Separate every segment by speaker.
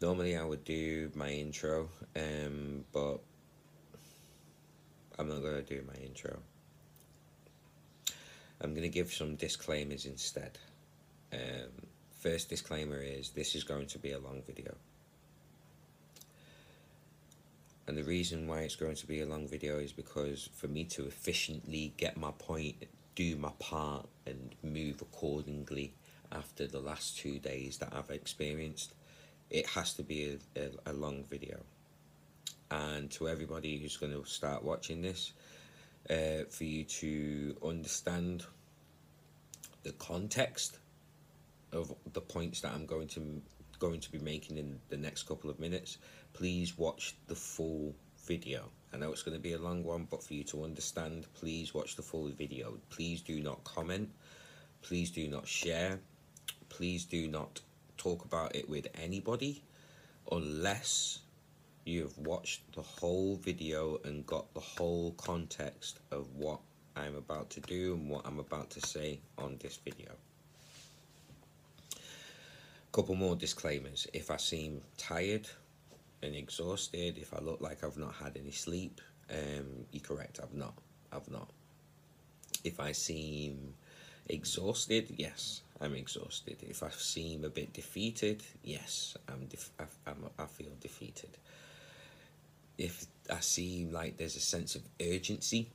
Speaker 1: normally I would do my intro, um, but I'm not going to do my intro. I'm going to give some disclaimers instead. Um, first disclaimer is this is going to be a long video. And the reason why it's going to be a long video is because for me to efficiently get my point, do my part, and move accordingly after the last two days that I've experienced, it has to be a, a, a long video. And to everybody who's going to start watching this, uh, for you to understand the context of the points that I'm going to going to be making in the next couple of minutes, please watch the full video. I know it's going to be a long one, but for you to understand, please watch the full video. Please do not comment. Please do not share. Please do not talk about it with anybody unless you have watched the whole video and got the whole context of what I'm about to do and what I'm about to say on this video. A Couple more disclaimers. If I seem tired and exhausted, if I look like I've not had any sleep, um, you're correct, I've not. I've not. If I seem exhausted, yes, I'm exhausted. If I seem a bit defeated, yes, I'm, I, I'm I feel defeated if I seem like there's a sense of urgency,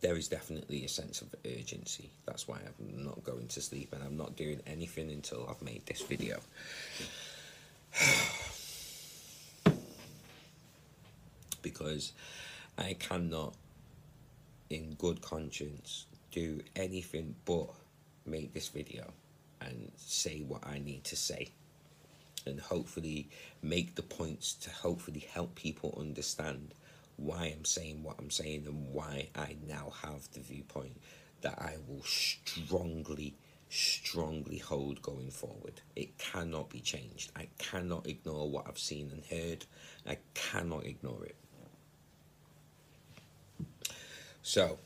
Speaker 1: there is definitely a sense of urgency. That's why I'm not going to sleep and I'm not doing anything until I've made this video. because I cannot, in good conscience, do anything but make this video and say what I need to say and hopefully make the points to hopefully help people understand why I'm saying what I'm saying and why I now have the viewpoint that I will strongly, strongly hold going forward. It cannot be changed. I cannot ignore what I've seen and heard. I cannot ignore it. So,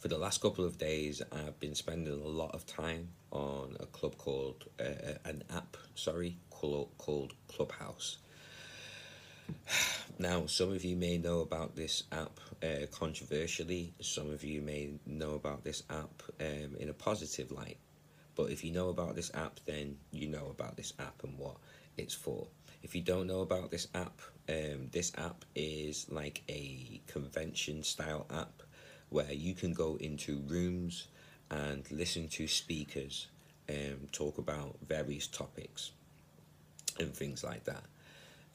Speaker 1: for the last couple of days, I've been spending a lot of time on a club called uh, uh, an app, sorry, called, Clubhouse. Now, some of you may know about this app uh, controversially. Some of you may know about this app um, in a positive light. But if you know about this app, then you know about this app and what it's for. If you don't know about this app, um, this app is like a convention style app where you can go into rooms and listen to speakers um, talk about various topics and things like that.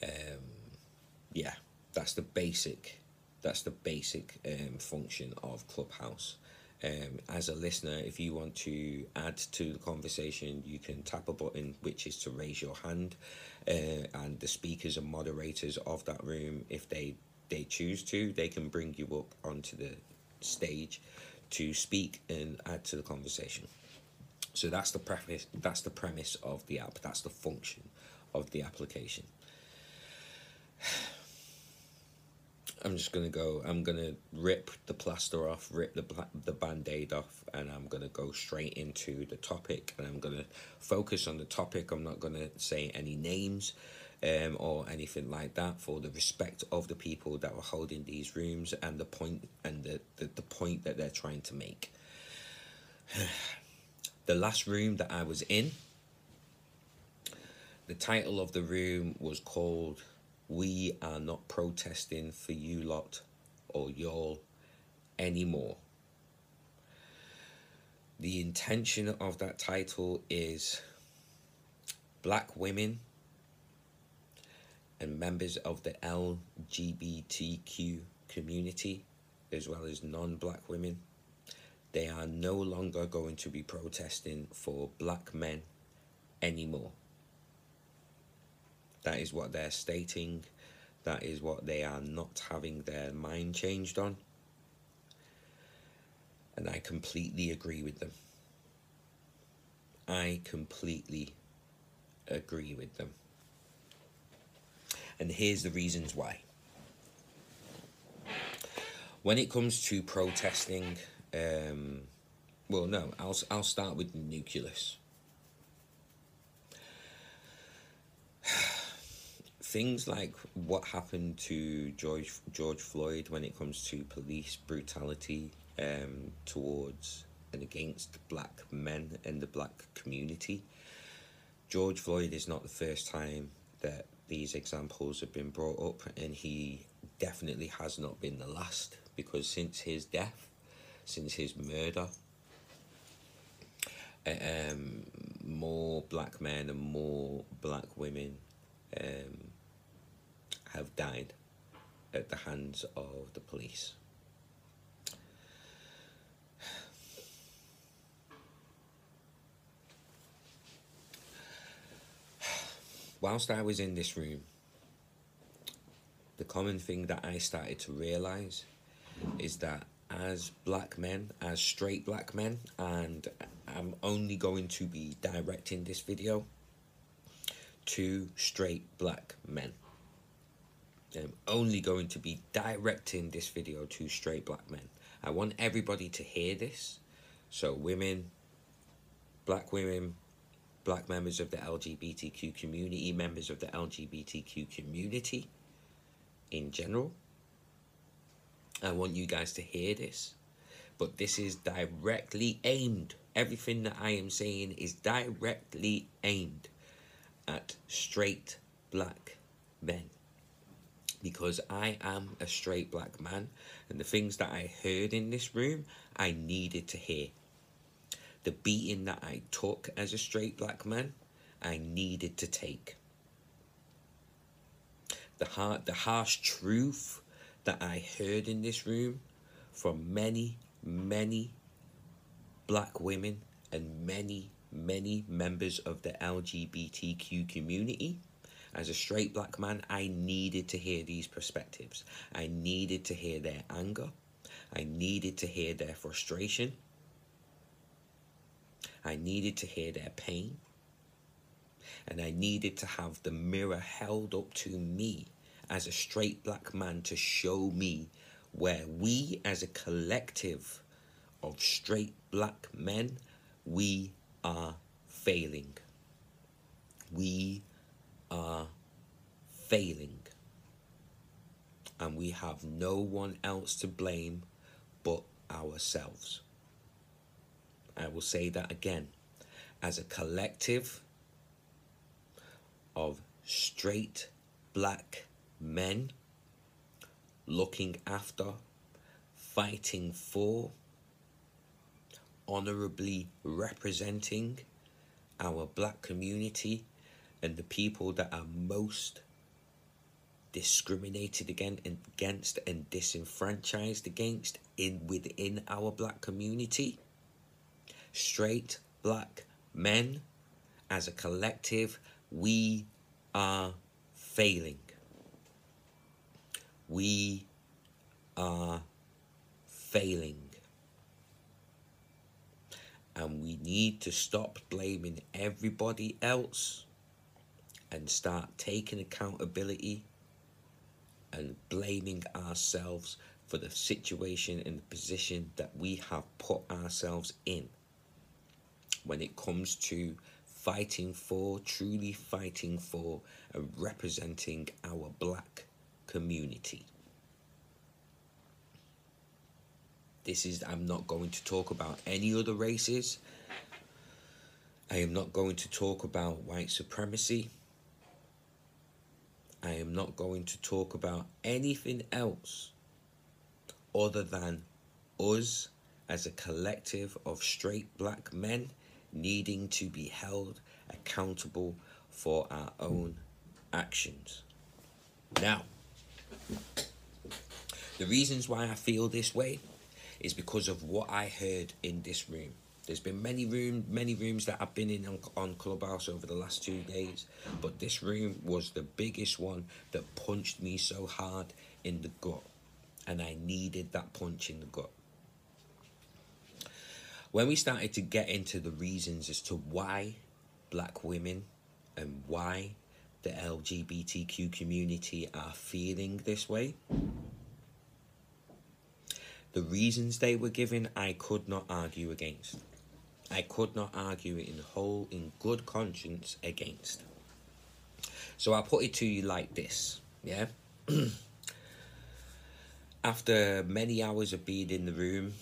Speaker 1: Um, yeah, that's the basic. That's the basic um, function of Clubhouse. Um, as a listener, if you want to add to the conversation, you can tap a button which is to raise your hand, uh, and the speakers and moderators of that room, if they they choose to, they can bring you up onto the stage to speak and add to the conversation. So that's the preface. That's the premise of the app. That's the function of the application. I'm just gonna go. I'm gonna rip the plaster off, rip the the band-aid off, and I'm gonna go straight into the topic. And I'm gonna focus on the topic. I'm not gonna say any names um, or anything like that for the respect of the people that were holding these rooms and the point and the, the, the point that they're trying to make. the last room that I was in, the title of the room was called We Are Not Protesting for You Lot or Y'all Anymore. The intention of that title is black women and members of the LGBTQ community, as well as non black women, they are no longer going to be protesting for black men anymore. That is what they're stating. That is what they are not having their mind changed on. And I completely agree with them. I completely agree with them. And here's the reasons why. When it comes to protesting, um, well, no, I'll, I'll start with nucleus. things like what happened to George George Floyd when it comes to police brutality um, towards and against black men and the black community. George Floyd is not the first time that these examples have been brought up, and he definitely has not been the last because since his death, since his murder, um, more black men and more black women um, have died at the hands of the police. Whilst I was in this room, the common thing that I started to realize is that as black men, as straight black men, and I'm only going to be directing this video to straight black men. I'm only going to be directing this video to straight black men. I want everybody to hear this. So women, black women, black members of the LGBTQ community, members of the LGBTQ community in general. I want you guys to hear this. But this is directly aimed. Everything that I am saying is directly aimed at straight black men. Because I am a straight black man, and the things that I heard in this room, I needed to hear. The beating that I took as a straight black man, I needed to take. The, hard, the harsh truth that I heard in this room from many, many black women and many many members of the LGBTQ community. As a straight black man, I needed to hear these perspectives. I needed to hear their anger. I needed to hear their frustration. I needed to hear their pain. And I needed to have the mirror held up to me as a straight black man to show me where we as a collective of straight black men, we are failing. We are failing. And we have no one else to blame but ourselves. I will say that again. As a collective of straight black men looking after, fighting for, honorably representing our black community and the people that are most discriminated against and disenfranchised against in within our black community straight black men. As a collective we are failing. We are failing. And we need to stop blaming everybody else and start taking accountability and blaming ourselves for the situation and the position that we have put ourselves in when it comes to fighting for, truly fighting for, and representing our black community. This is, I'm not going to talk about any other races. I am not going to talk about white supremacy. I am not going to talk about anything else other than us as a collective of straight black men needing to be held accountable for our own actions. Now, the reasons why I feel this way is because of what I heard in this room. There's been many room, many rooms that I've been in on, on Clubhouse over the last two days, but this room was the biggest one that punched me so hard in the gut, and I needed that punch in the gut. When we started to get into the reasons as to why black women and why the LGBTQ community are feeling this way, the reasons they were given, I could not argue against. I could not argue in whole, in good conscience against. So I put it to you like this, yeah? After many hours of being in the room,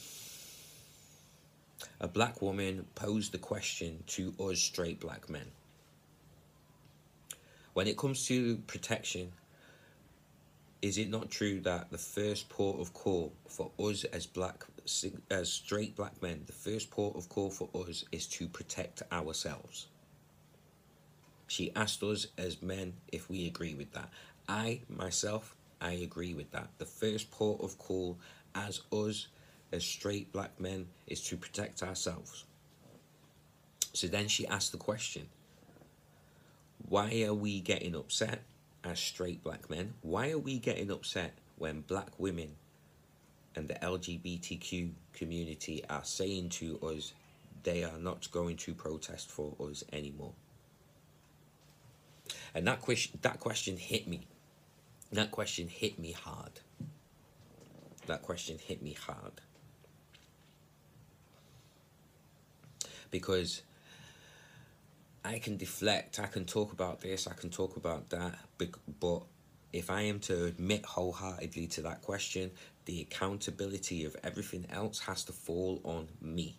Speaker 1: a black woman posed the question to us straight black men. When it comes to protection, is it not true that the first port of call for us as black as straight black men the first port of call for us is to protect ourselves? She asked us as men if we agree with that. I myself i agree with that. The first port of call as us as straight black men is to protect ourselves so then she asked the question why are we getting upset as straight black men, why are we getting upset when black women and the LGBTQ community are saying to us they are not going to protest for us anymore? And that question, that question hit me. That question hit me hard. That question hit me hard. Because I can deflect, I can talk about this, I can talk about that, but if I am to admit wholeheartedly to that question, the accountability of everything else has to fall on me.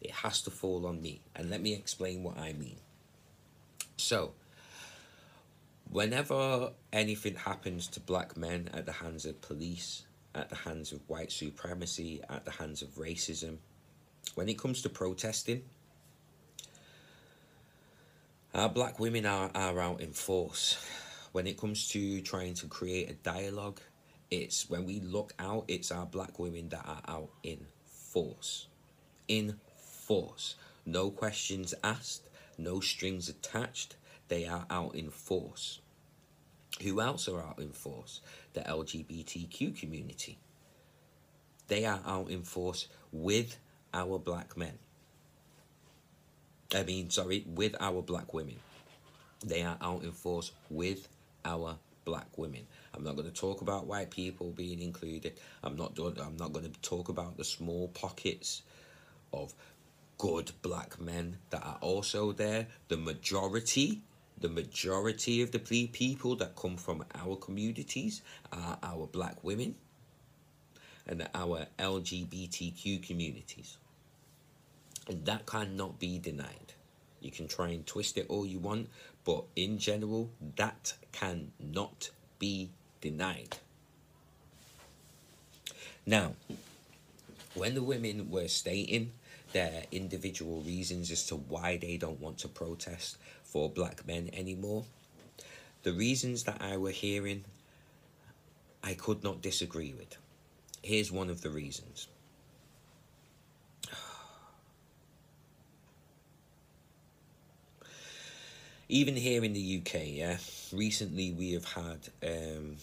Speaker 1: It has to fall on me. And let me explain what I mean. So, whenever anything happens to black men at the hands of police, at the hands of white supremacy, at the hands of racism, when it comes to protesting, our black women are, are out in force. When it comes to trying to create a dialogue, it's when we look out, it's our black women that are out in force. In force. No questions asked, no strings attached. They are out in force. Who else are out in force? The LGBTQ community. They are out in force with our black men. I mean, sorry, with our black women. They are out in force with our black women. I'm not going to talk about white people being included. I'm not I'm not going to talk about the small pockets of good black men that are also there. The majority, the majority of the people that come from our communities are our black women and our LGBTQ communities. And that cannot be denied. You can try and twist it all you want, but in general, that cannot be denied. Now, when the women were stating their individual reasons as to why they don't want to protest for black men anymore, the reasons that I were hearing, I could not disagree with. Here's one of the reasons. Even here in the UK, yeah, recently we have had um,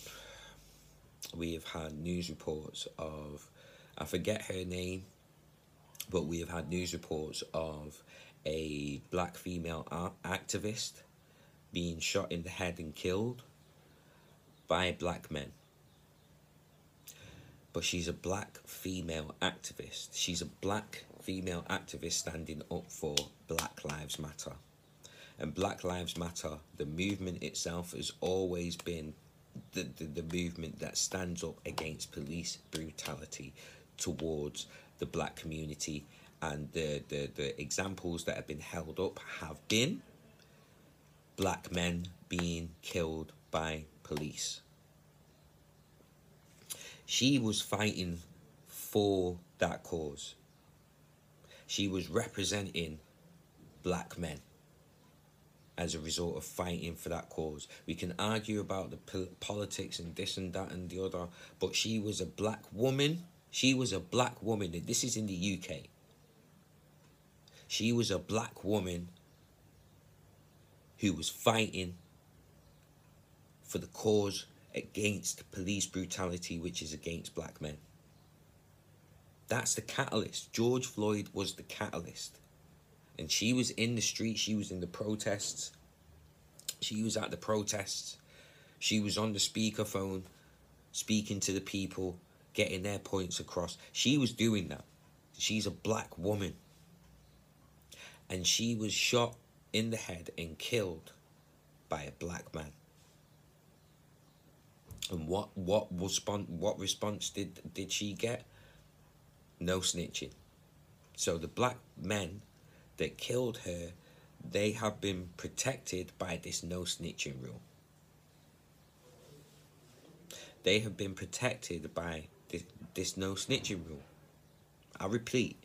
Speaker 1: we have had news reports of I forget her name, but we have had news reports of a black female activist being shot in the head and killed by black men. But she's a black female activist. She's a black female activist standing up for Black Lives Matter and Black Lives Matter, the movement itself has always been the, the, the movement that stands up against police brutality towards the black community. And the, the, the examples that have been held up have been black men being killed by police. She was fighting for that cause. She was representing black men as a result of fighting for that cause. We can argue about the politics and this and that and the other, but she was a black woman. She was a black woman. and This is in the UK. She was a black woman who was fighting for the cause against police brutality, which is against black men. That's the catalyst. George Floyd was the catalyst. And she was in the street, she was in the protests. She was at the protests. She was on the speakerphone speaking to the people, getting their points across. She was doing that. She's a black woman. And she was shot in the head and killed by a black man. And what what response what response did did she get? No snitching. So the black men that killed her, they have been protected by this no snitching rule. They have been protected by this, this no snitching rule. I repeat,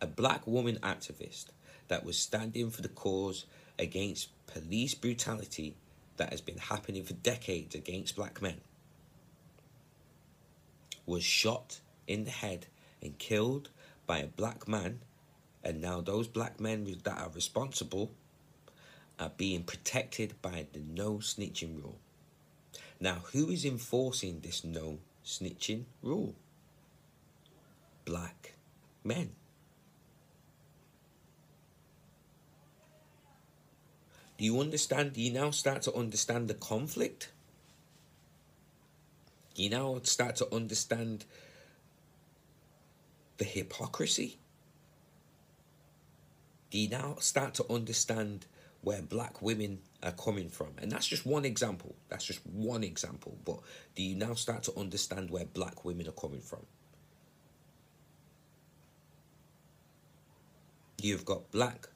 Speaker 1: a black woman activist that was standing for the cause against police brutality that has been happening for decades against black men was shot in the head and killed by a black man, and now those black men that are responsible are being protected by the no snitching rule. Now, who is enforcing this no snitching rule? Black men. Do you understand? Do you now start to understand the conflict? Do You now start to understand the hypocrisy. Do you now start to understand where black women are coming from? And that's just one example. That's just one example. But do you now start to understand where black women are coming from? You've got black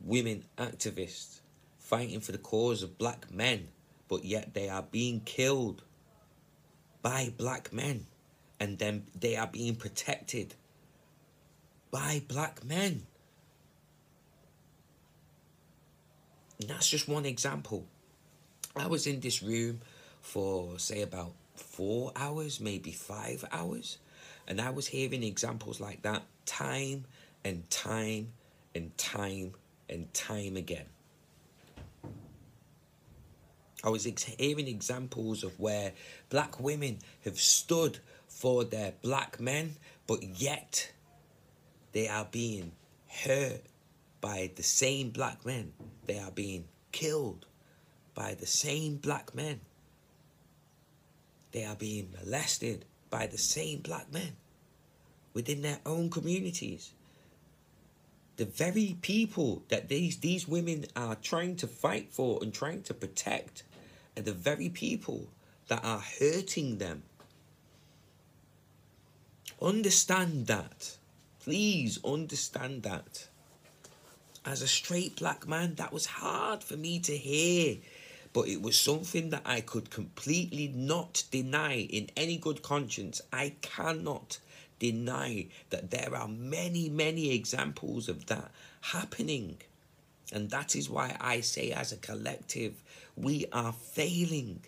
Speaker 1: women activists fighting for the cause of black men but yet they are being killed by black men and then they are being protected by black men. And that's just one example. I was in this room for, say, about four hours, maybe five hours, and I was hearing examples like that time and time and time and time again. I was ex- hearing examples of where black women have stood for their black men, but yet they are being hurt by the same black men. They are being killed by the same black men. They are being molested by the same black men within their own communities. The very people that these, these women are trying to fight for and trying to protect are the very people that are hurting them. Understand that. Please understand that. As a straight black man, that was hard for me to hear. But it was something that I could completely not deny in any good conscience. I cannot deny that there are many, many examples of that happening. And that is why I say, as a collective, we are failing.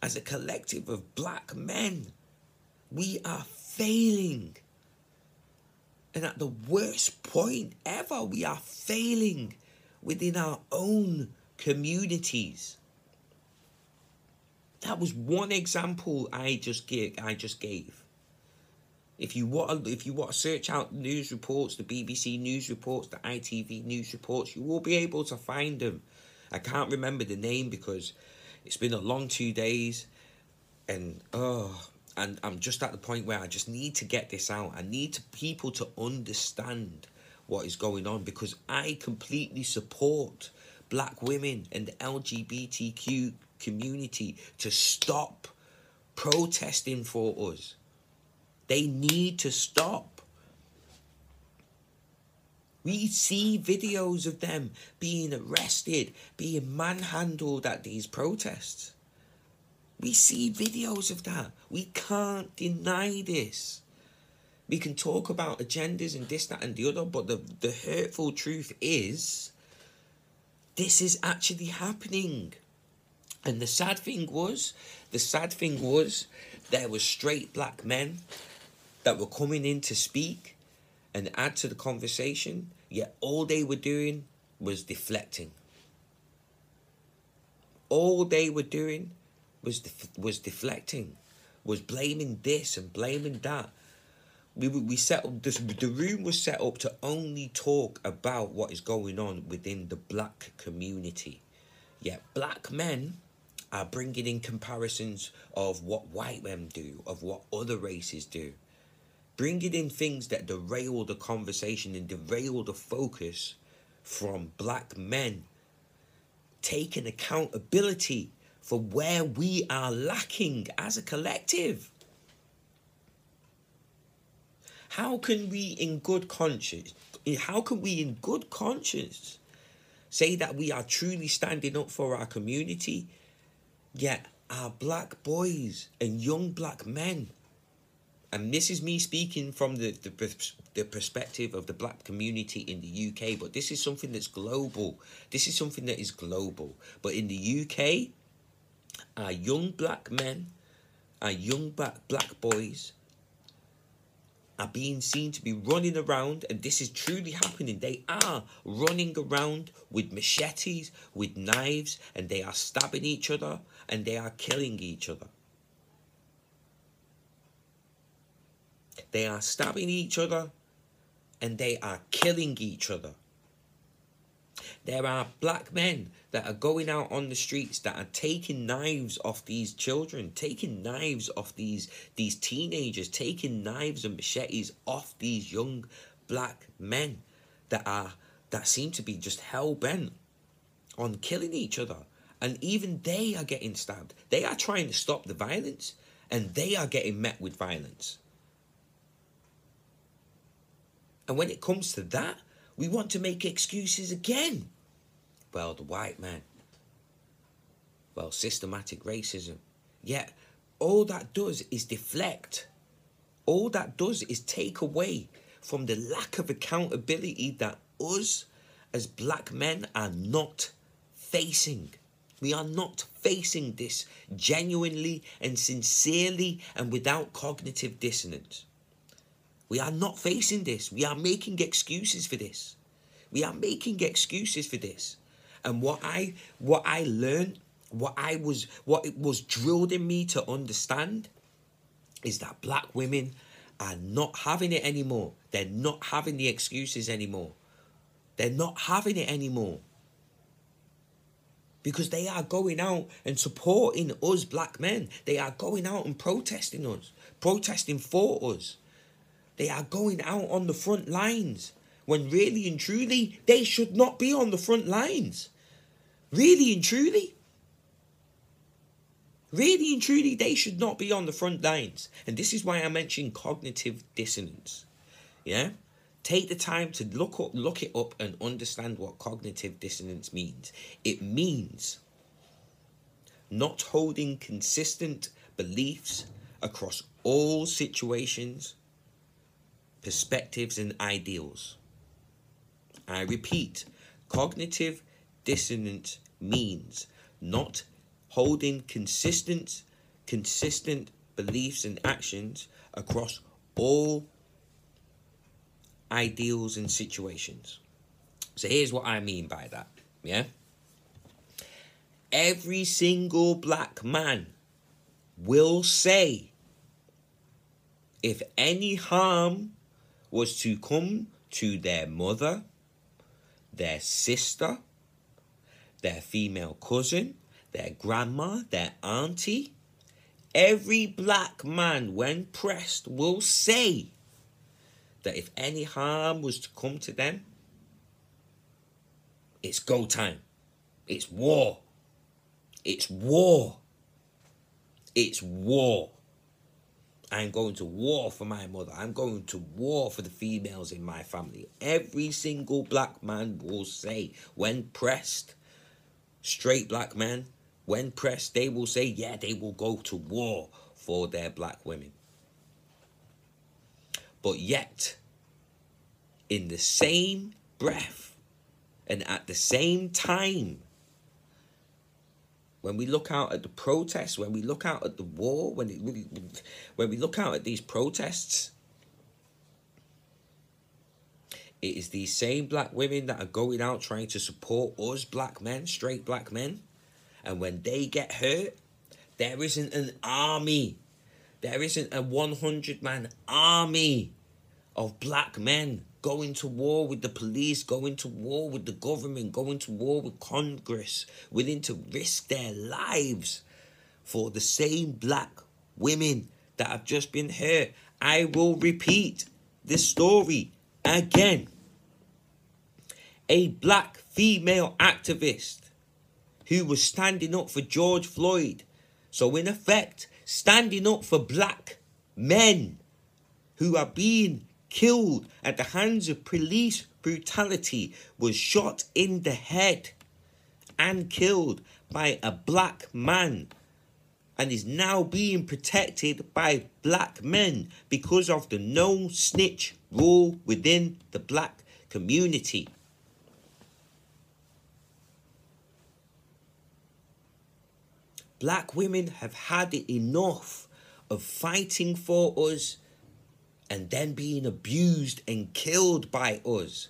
Speaker 1: As a collective of black men, we are failing. And at the worst point ever, we are failing within our own communities. That was one example I just gave. I just gave. If you want, if you want to search out news reports, the BBC news reports, the ITV news reports, you will be able to find them. I can't remember the name because it's been a long two days, and oh, and I'm just at the point where I just need to get this out. I need to, people to understand what is going on because I completely support black women and the LGBTQ community to stop protesting for us. They need to stop. We see videos of them being arrested, being manhandled at these protests. We see videos of that. We can't deny this. We can talk about agendas and this, that, and the other, but the, the hurtful truth is this is actually happening. And the sad thing was, the sad thing was, there were straight black men that were coming in to speak and add to the conversation, yet all they were doing was deflecting. All they were doing was def- was deflecting, was blaming this and blaming that. We we set up this. The room was set up to only talk about what is going on within the black community. Yet black men are bringing in comparisons of what white men do, of what other races do bringing in things that derail the conversation and derail the focus from black men taking accountability for where we are lacking as a collective. How can we in good conscience, how can we in good conscience say that we are truly standing up for our community, yet our black boys and young black men, and this is me speaking from the, the, the perspective of the black community in the UK, but this is something that's global. This is something that is global. But in the UK, our young black men, our young black, black boys, are being seen to be running around, and this is truly happening. They are running around with machetes, with knives, and they are stabbing each other and they are killing each other. They are stabbing each other and they are killing each other. There are black men that are going out on the streets that are taking knives off these children, taking knives off these these teenagers, taking knives and machetes off these young black men that are that seem to be just hell bent on killing each other. And even they are getting stabbed. They are trying to stop the violence and they are getting met with violence. And when it comes to that, we want to make excuses again. Well, the white man. Well, systematic racism. Yet, all that does is deflect. All that does is take away from the lack of accountability that us as black men are not facing. We are not facing this genuinely and sincerely and without cognitive dissonance. We are not facing this. We are making excuses for this. We are making excuses for this. And what I what I learned, what I was what it was drilled in me to understand is that black women are not having it anymore. They're not having the excuses anymore. They're not having it anymore. Because they are going out and supporting us black men. They are going out and protesting us, protesting for us. They are going out on the front lines when really and truly they should not be on the front lines. Really and truly. Really and truly, they should not be on the front lines. And this is why I mentioned cognitive dissonance. Yeah? Take the time to look up, look it up and understand what cognitive dissonance means. It means not holding consistent beliefs across all situations perspectives, and ideals. I repeat, cognitive dissonance means not holding consistent consistent beliefs and actions across all ideals and situations. So here's what I mean by that, yeah? Every single black man will say if any harm was to come to their mother, their sister, their female cousin, their grandma, their auntie. Every black man, when pressed, will say that if any harm was to come to them, it's go time. It's war. It's war. It's war. I'm going to war for my mother. I'm going to war for the females in my family. Every single black man will say, when pressed, straight black men, when pressed, they will say, yeah, they will go to war for their black women. But yet, in the same breath and at the same time, when we look out at the protests, when we look out at the war, when, it, when we look out at these protests, it is these same black women that are going out trying to support us black men, straight black men. And when they get hurt, there isn't an army. There isn't a 100 man army of black men going to war with the police, going to war with the government, going to war with Congress, willing to risk their lives for the same black women that have just been hurt. I will repeat this story again. A black female activist who was standing up for George Floyd. So, in effect, standing up for black men who are being killed at the hands of police brutality was shot in the head and killed by a black man and is now being protected by black men because of the no snitch rule within the black community. Black women have had enough of fighting for us and then being abused and killed by us.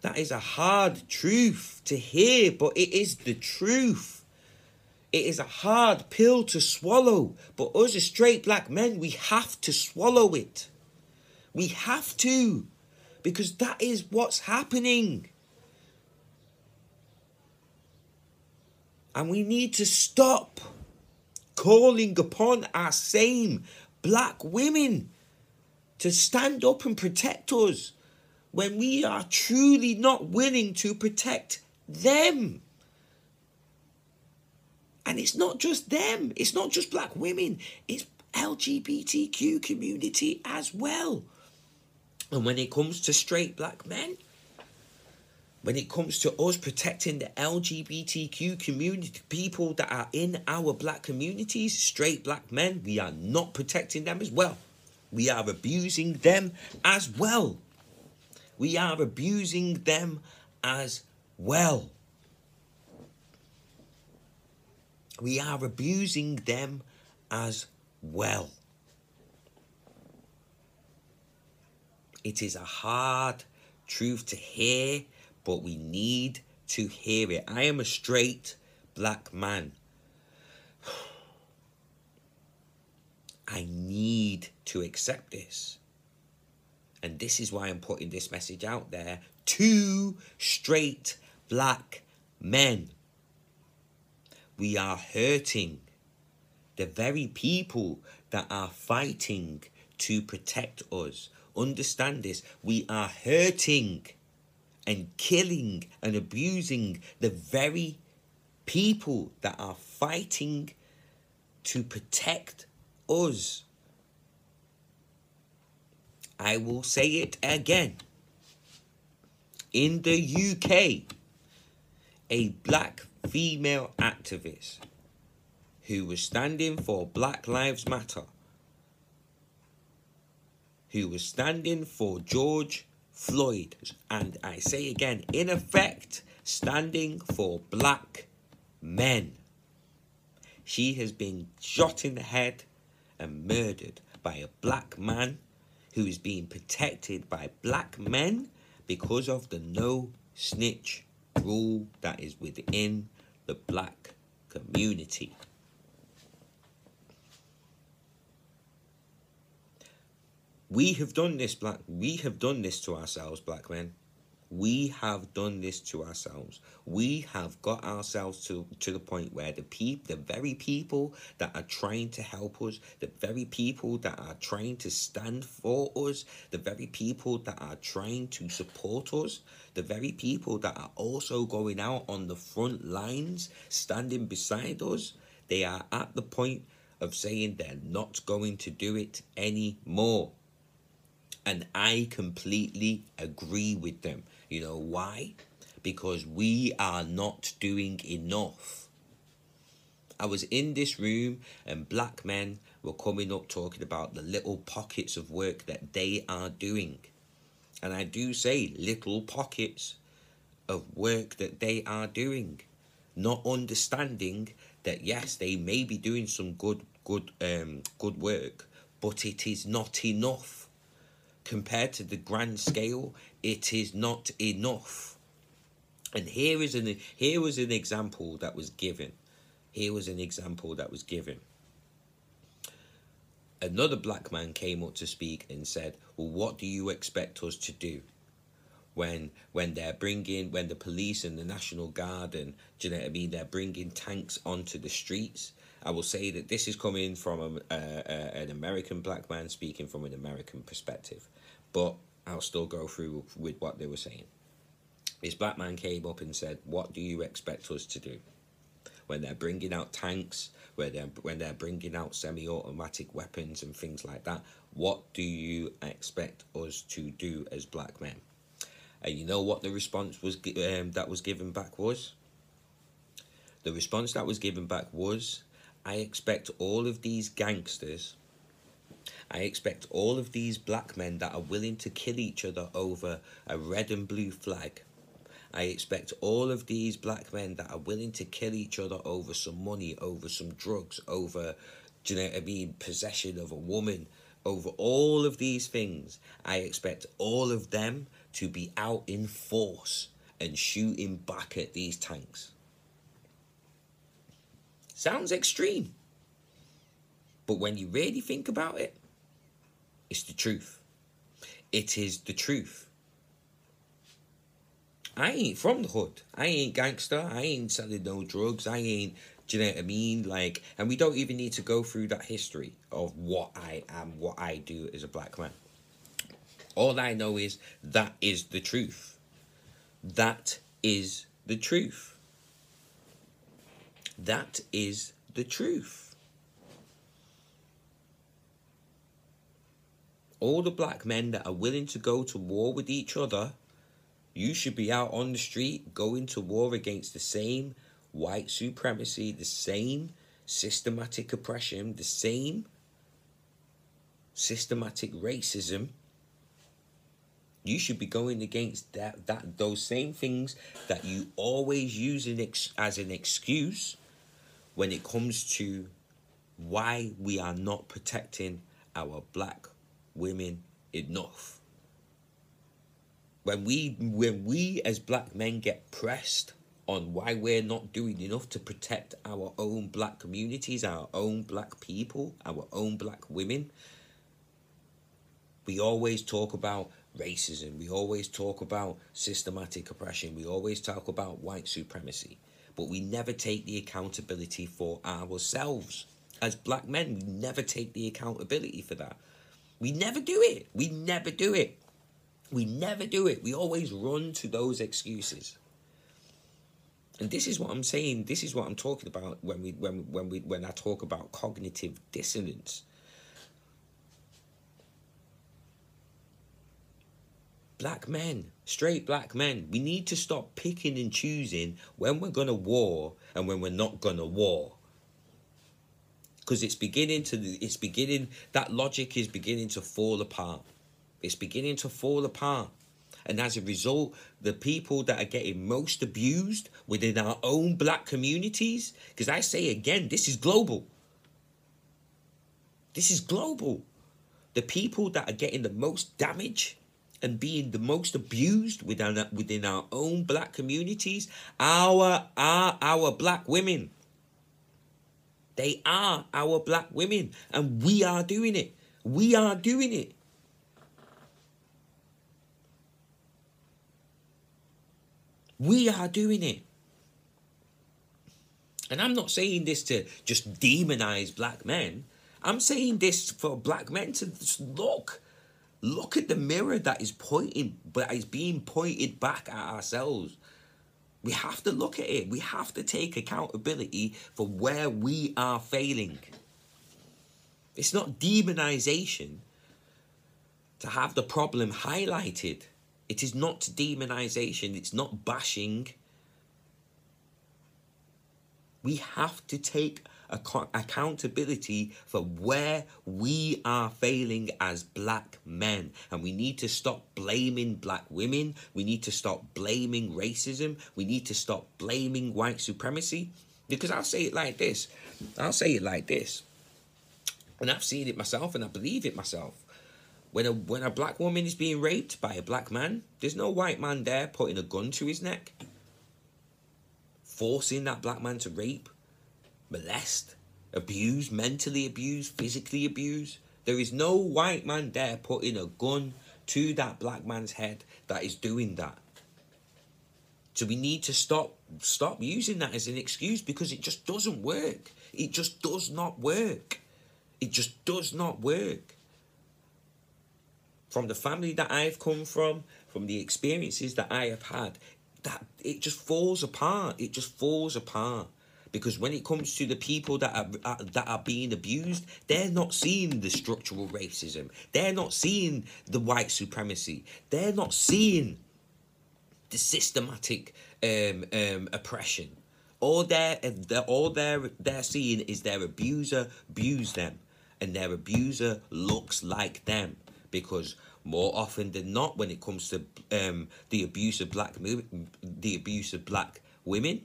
Speaker 1: That is a hard truth to hear, but it is the truth. It is a hard pill to swallow, but us as straight black men, we have to swallow it. We have to, because that is what's happening. And we need to stop calling upon our same black women to stand up and protect us when we are truly not willing to protect them. And it's not just them, it's not just black women, it's LGBTQ community as well. And when it comes to straight black men, when it comes to us protecting the LGBTQ community, people that are in our black communities, straight black men, we are not protecting them as well. We are abusing them as well. We are abusing them as well. We are abusing them as well. It is a hard truth to hear, but we need to hear it. I am a straight black man. I need to accept this. And this is why I'm putting this message out there to straight black men. We are hurting the very people that are fighting to protect us. Understand this. We are hurting and killing and abusing the very people that are fighting to protect us. I will say it again. In the UK, a black female activist who was standing for Black Lives Matter, who was standing for George Floyd, and I say again, in effect, standing for black men. She has been shot in the head and murdered by a black man who is being protected by black men because of the no snitch rule that is within the black community. We have done this, black. We have done this to ourselves, black men. We have done this to ourselves. We have got ourselves to, to the point where the peop, the very people that are trying to help us, the very people that are trying to stand for us, the very people that are trying to support us, the very people that are also going out on the front lines, standing beside us, they are at the point of saying they're not going to do it anymore. And I completely agree with them. You know why? Because we are not doing enough. I was in this room and black men were coming up talking about the little pockets of work that they are doing. And I do say little pockets of work that they are doing. Not understanding that yes, they may be doing some good good um good work, but it is not enough compared to the grand scale, it is not enough. And here is an here was an example that was given. Here was an example that was given. Another black man came up to speak and said, "Well, what do you expect us to do?" When when they're bringing when the police and the national guard and do you know what I mean they're bringing tanks onto the streets. I will say that this is coming from a, an American black man speaking from an American perspective but I'll still go through with what they were saying. This black man came up and said, What do you expect us to do? when they're bringing out tanks, when they're, when they're bringing out semi automatic weapons and things like that, what do you expect us to do as black men? And you know what the response was um, that was given back was? The response that was given back was, I expect all of these gangsters, I expect all of these black men that are willing to kill each other over a red and blue flag. I expect all of these black men that are willing to kill each other over some money, over some drugs, over, do you know what I mean, possession of a woman, over all of these things. I expect all of them to be out in force and shooting back at these tanks. Sounds extreme. But when you really think about it, it's the truth. It is the truth. I ain't from the hood. I ain't gangster. I ain't selling no drugs. I ain't, do you know what I mean? Like, and we don't even need to go through that history of what I am, what I do as a black man. All I know is that is the truth. That is the truth. That is the truth. All the black men that are willing to go to war with each other, you should be out on the street going to war against the same white supremacy, the same systematic oppression, the same systematic racism. You should be going against that that those same things that you always use ex, as an excuse when it comes to why we are not protecting our black women enough. When we when we as black men get pressed on why we're not doing enough to protect our own black communities, our own black people, our own black women, we always talk about racism. We always talk about systematic oppression. We always talk about white supremacy. But we never take the accountability for ourselves. As black men, we never take the accountability for that. We never do it. We never do it. We never do it. We always run to those excuses. And this is what I'm saying. This is what I'm talking about when we when when we when I talk about cognitive dissonance. black men, straight black men, we need to stop picking and choosing when we're to war and when we're not to war. Because it's beginning to, it's beginning, that logic is beginning to fall apart. It's beginning to fall apart. And as a result, the people that are getting most abused within our own black communities, because I say again, this is global. This is global. The people that are getting the most damage and being the most abused within our, within our own black communities our are our black women they are our black women and we are doing it. We are doing it. We are doing it. And i'm not saying this to just demonize black men. I'm saying this for black men to look. Look at the mirror that is pointing, but is being pointed back at ourselves. We have to look at it. We have to take accountability for where we are failing. It's not demonization to have the problem highlighted. It is not demonization. It's not bashing. We have to take accountability for where we are failing as black men. And we need to stop blaming black women. We need to stop blaming racism. We need to stop blaming white supremacy. Because I'll say it like this I'll say it like this. And I've seen it myself and I believe it myself. When a when a black woman is being raped by a black man, there's no white man there putting a gun to his neck, forcing that black man to rape molest, abuse, mentally abuse, physically abuse. There is no white man there putting a gun to that black man's head that is doing that. So we need to stop stop using that as an excuse because it just doesn't work. It just does not work. It just does not work. From the family that I've come from, from the experiences that I have had, that it just falls apart. It just falls apart Because when it comes to the people that are, are that are being abused, they're not seeing the structural racism. They're not seeing the white supremacy. They're not seeing the systematic um, um, oppression. All they're, they're all they're they're seeing is their abuser abuse them, and their abuser looks like them because more often than not, when it comes to um, the abuse of black the abuse of black women,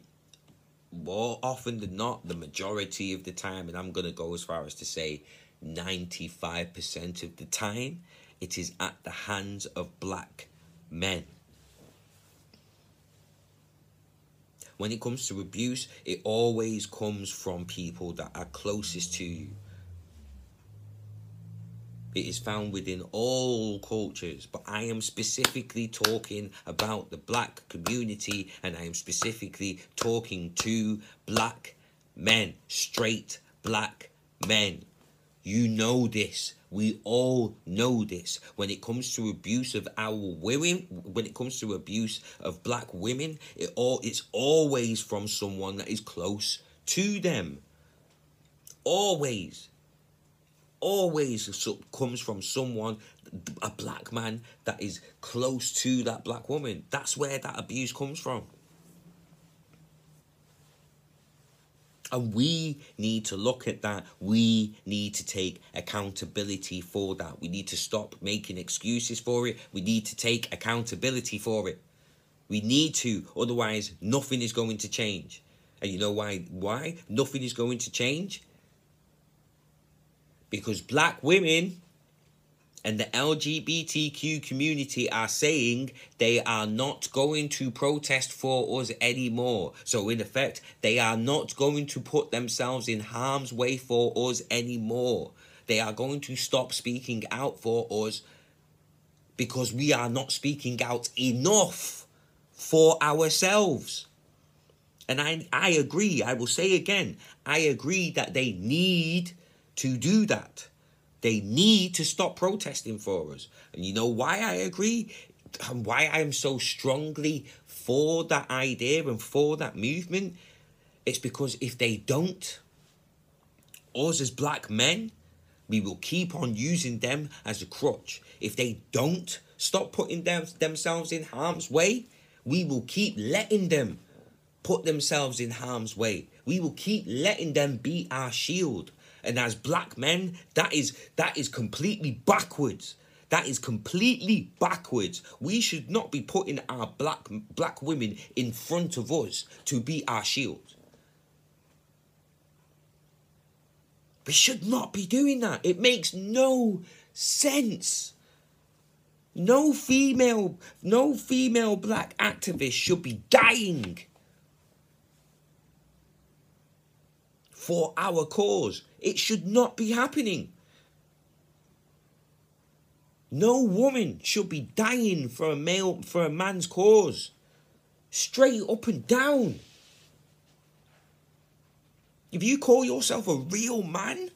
Speaker 1: more often than not, the majority of the time, and I'm gonna go as far as to say, ninety five percent of the time, it is at the hands of black men. when it comes to abuse, it always comes from people that are closest to you. It is found within all cultures, but I am specifically talking about the black community and I am specifically talking to black men, straight black men. You know this. We all know this. When it comes to abuse of our women, when it comes to abuse of black women, it all it's always from someone that is close to them. Always. Always comes from someone, a black man that is close to that black woman. That's where that abuse comes from. And we need to look at that. We need to take accountability for that. We need to stop making excuses for it. We need to take accountability for it. We need to, otherwise, nothing is going to change. And you know why? Why? Nothing is going to change? Because black women and the LGBTQ community are saying they are not going to protest for us anymore. So, in effect, they are not going to put themselves in harm's way for us anymore. They are going to stop speaking out for us because we are not speaking out enough for ourselves. And I, I agree, I will say again, I agree that they need to do that. They need to stop protesting for us. And you know why I agree? And why I am so strongly for that idea and for that movement? It's because if they don't, us as black men, we will keep on using them as a crutch. If they don't stop putting them, themselves in harm's way, we will keep letting them put themselves in harm's way. We will keep letting them be our shield and as black men that is that is completely backwards. That is completely backwards. We should not be putting our black black women in front of us to be our shield. We should not be doing that. It makes no sense. No female no female black activist should be dying for our cause. It should not be happening. No woman should be dying for a male for a man's cause. Straight up and down. If you call yourself a real man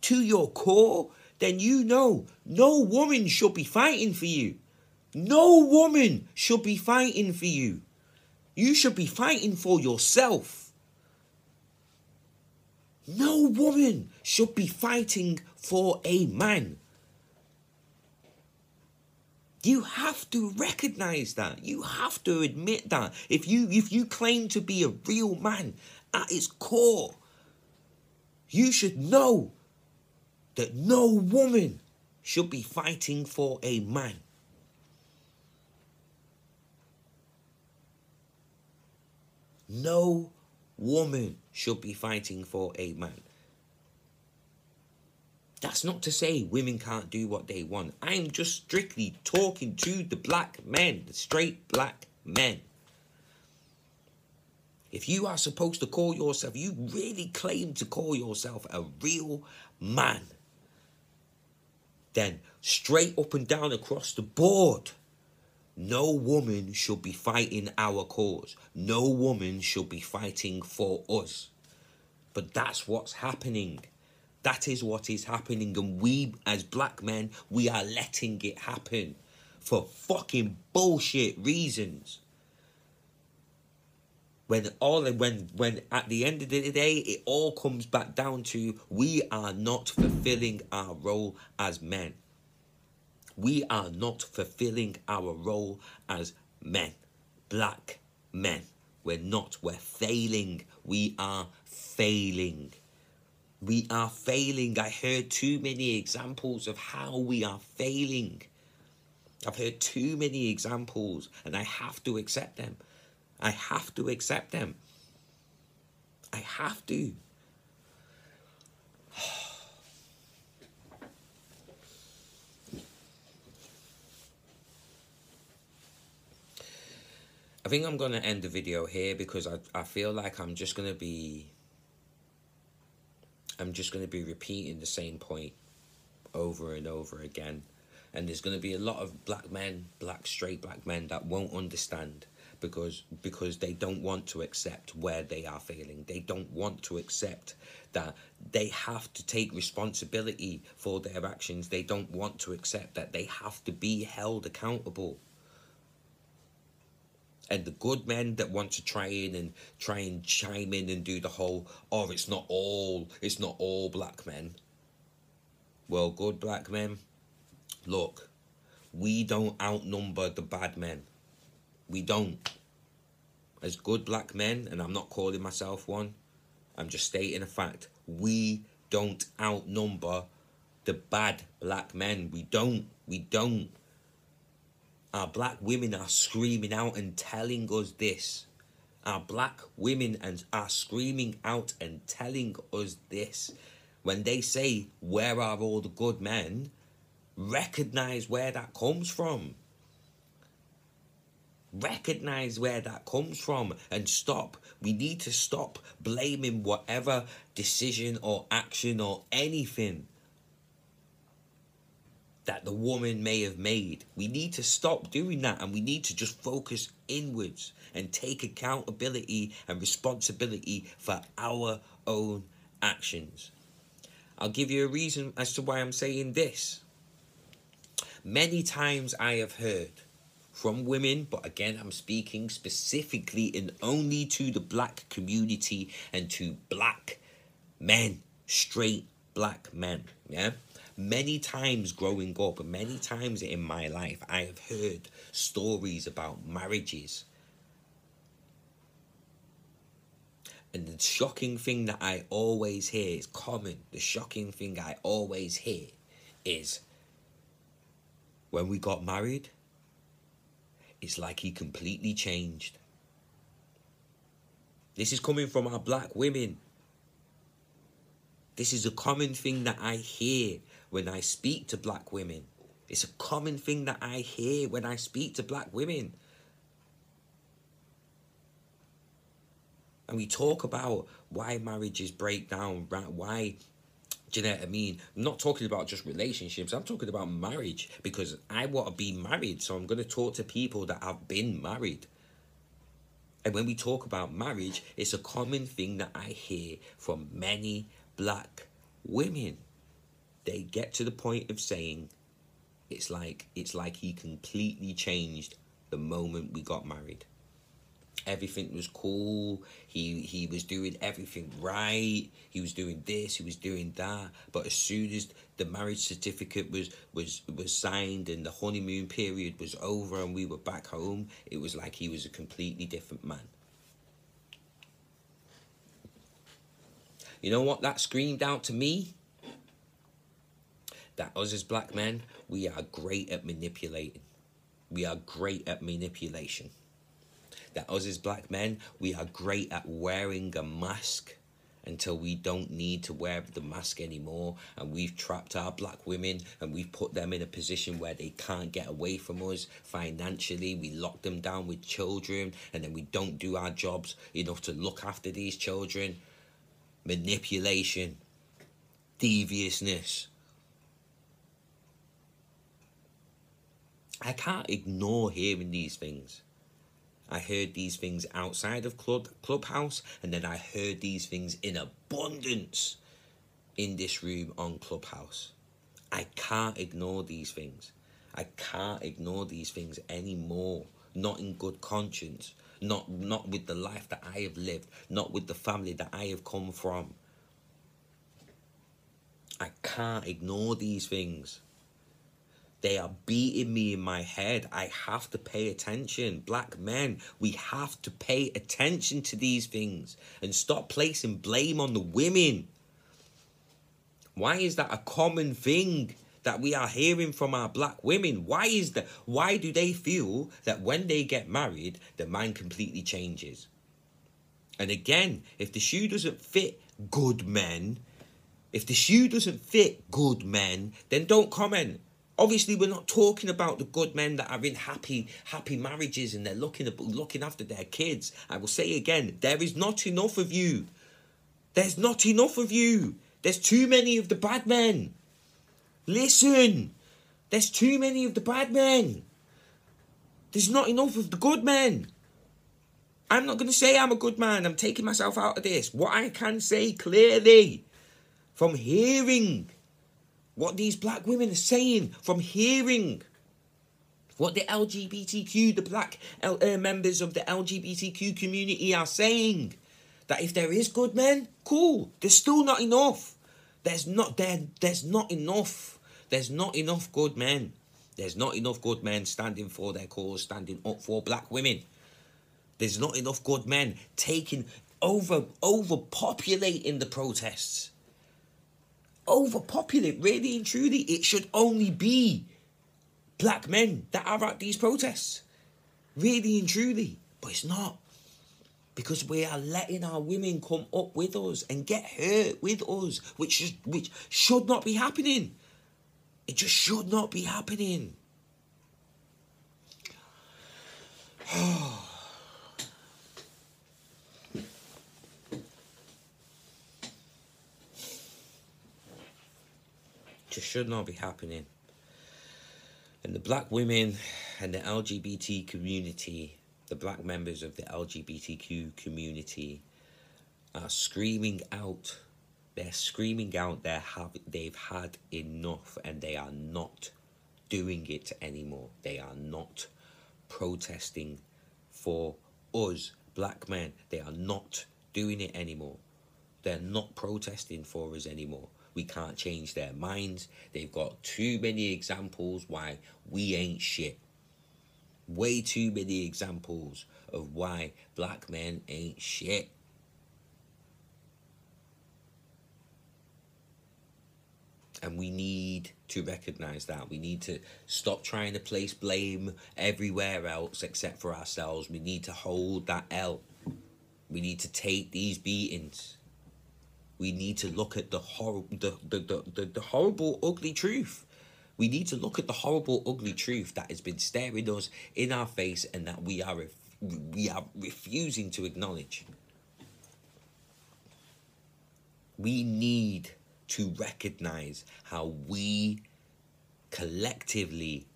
Speaker 1: to your core, then you know no woman should be fighting for you. No woman should be fighting for you. You should be fighting for yourself. No woman should be fighting for a man. You have to recognize that. You have to admit that. If you if you claim to be a real man at its core, you should know that no woman should be fighting for a man. No woman should be fighting for a man. That's not to say women can't do what they want. I'm just strictly talking to the black men, the straight black men. If you are supposed to call yourself, you really claim to call yourself a real man, then straight up and down across the board, no woman should be fighting our cause. No woman should be fighting for us. But that's what's happening. That is what is happening. And we, as black men, we are letting it happen for fucking bullshit reasons. when all when when at the end of the day it all comes back down to we are not fulfilling our role as men we are not fulfilling our role as men black men. We're not. We're failing. We are failing. We are failing. I heard too many examples of how we are failing. I've heard too many examples and i have to accept them. I have to accept them. I have to. I think I'm going to end the video here because I, I feel like I'm just going to be I'm just going to be repeating the same point over and over again. And there's going to be a lot of black men, black straight black men that won't understand because because they don't want to accept where they are failing. They don't want to accept that they have to take responsibility for their actions. They don't want to accept that they have to be held accountable. And the good men that want to try in and try and chime in and do the whole, oh, it's not all, it's not all black men. Well, good black men, look, we don't outnumber the bad men. We don't. As good black men, and I'm not calling myself one, I'm just stating a fact. We don't outnumber the bad black men. We don't. We don't. Our black women are screaming out and telling us this. Our black women and are screaming out and telling us this. When they say, Where are all the good men? Recognize where that comes from recognize where that comes from and stop. We need to stop blaming whatever decision or action or anything that the woman may have made. We need to stop doing that and we need to just focus inwards and take accountability and responsibility for our own actions. I'll give you a reason as to why I'm saying this. Many times I have heard from women, but again, I'm speaking specifically and only to the black community and to black men, straight black men. Yeah. Many times growing up, many times in my life, I have heard stories about marriages. And the shocking thing that I always hear is common. The shocking thing I always hear is when we got married, it's like he completely changed. This is coming from our black women. This is a common thing that I hear when I speak to black women. It's a common thing that I hear when I speak to black women. And we talk about why marriages break down, why do you know what I mean? I'm not talking about just relationships. I'm talking about marriage because I want to be married. So I'm going to talk to people that have been married. And when we talk about marriage, it's a common thing that I hear from many black women. They get to the point of saying, it's like it's like he completely changed the moment we got married everything was cool. He he was doing everything right. He was doing this. He was doing that. But as soon as the marriage certificate was was was signed and the honeymoon period was over and we were back home, it was like he was a completely different man. You know what that screamed out to me? That us as black men, we are great at manipulating. We are great at manipulation. That us as black men, we are great at wearing a mask until we don't need to wear the mask anymore and we've trapped our black women and we've put them in a position where they can't get away from us financially. We lock them down with children and then we don't do our jobs enough to look after these children. Manipulation. Deviousness I can't ignore hearing these things I heard these things outside of club clubhouse, and then I heard these things in abundance in this room on clubhouse. I can't ignore these things. I can't ignore these things anymore. not in good conscience, not not with the life that I have lived, not with the family that I have come from. I can't ignore these things. They are beating me in my head. I have to pay attention. Black men, we have to pay attention to these things and stop placing blame on the women. Why is that a common thing that we are hearing from our black women? Why is that? Why do they feel that when they get married, the man completely changes? And again, if the shoe doesn't fit good men, if the shoe doesn't fit good men, then don't comment. Obviously, we're not talking about the good men that are in happy, happy marriages and they're looking looking after their kids. I will say again, there is not enough of you. There's not enough of you. There's too many of the bad men. Listen, there's too many of the bad men. There's not enough of the good men. I'm not going to say I'm a good man. I'm taking myself out of this. What I can say clearly from hearing what these black women are saying, from hearing what the LGBTQ, the black uh, members of the LGBTQ community are saying, that if there is good men, cool. There's still not enough. There's not there. There's not enough. There's not enough good men. There's not enough good men standing for their cause, standing up for black women. There's not enough good men taking over, overpopulating the protests. Overpopulate, really and truly, it should only be black men that are at these protests. Really and truly. But it's not because we are letting our women come up with us and get hurt with us, which is, which should not be happening. It just should not be happening. just should not be happening. And the black women and the LGBT community the black members of the LGBTQ community are screaming out. They're screaming out they have they've had enough and they are not doing it anymore. They are not protesting for us, black men. They are not doing it anymore. They're not protesting for us anymore. We can't change their minds. They've got too many examples why we ain't shit way too many examples of why black men ain't shit. And we need to recognize that. We need to stop trying to place blame everywhere else except for ourselves. We need to hold that L. We need to take these beatings. We need to look at the horrible, the, the, the, the, the horrible, ugly truth we need to look at the horrible, ugly truth that has been staring us in our face and that we are we are refusing to acknowledge. We need to recognize how we collectively,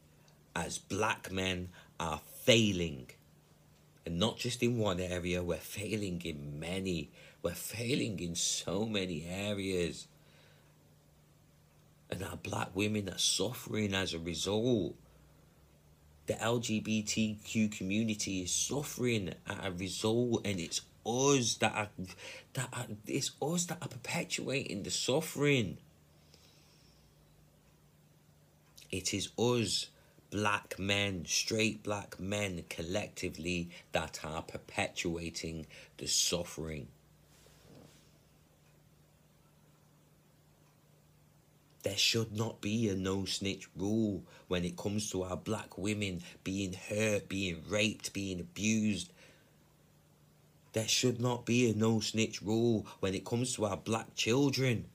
Speaker 1: as black men, are failing. And not just in one area, we're failing in many. We're failing in so many areas and our black women are suffering as a result. The LGBTQ community is suffering as a result, and it's us that are that are, it's us that are perpetuating the suffering. It is us, black men, straight black men, collectively that are perpetuating the suffering. there should not be a no snitch rule when it comes to our black women being hurt, being raped, being abused. There should not be a no snitch rule when it comes to our black children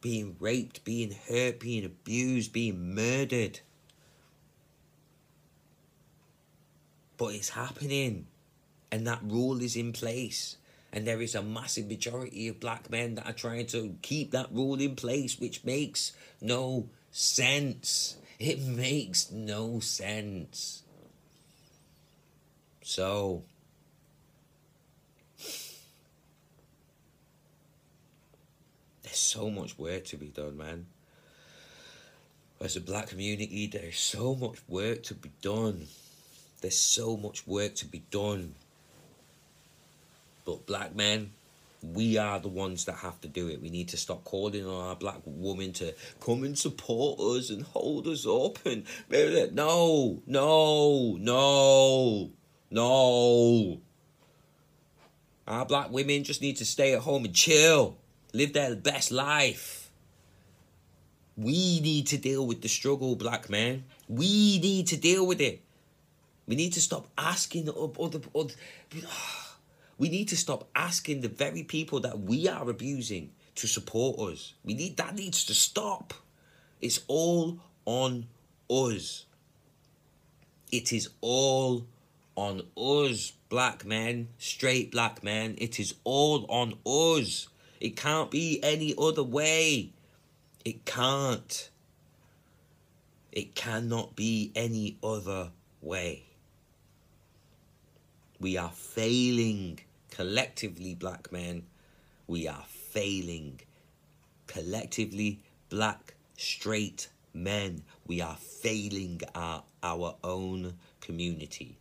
Speaker 1: being raped, being hurt, being abused, being murdered. But it's happening, and that rule is in place. And there is a massive majority of black men that are trying to keep that rule in place, which makes no sense. It makes no sense. So, there's so much work to be done, man. As a black community, there's so much work to be done. There's so much work to be done. But black men, we are the ones that have to do it. We need to stop calling on our black women to come and support us and hold us up and no, no, no, no. Our black women just need to stay at home and chill, live their best life. We need to deal with the struggle, black men. We need to deal with it. We need to stop asking other, other we need to stop asking the very people that we are abusing to support us. We need that needs to stop. It's all on us. It is all on us, black men, straight black men. It is all on us. It can't be any other way. It can't. It cannot be any other way. We are failing collectively, black men. We are failing. Collectively, black, straight men. We are failing our, our own community.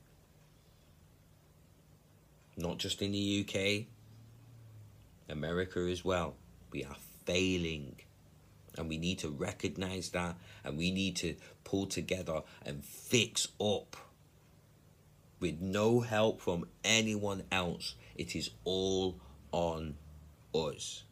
Speaker 1: Not just in the UK, America as well. We are failing. And we need to recognize that and we need to pull together and fix up with no help from anyone else. It is all on us.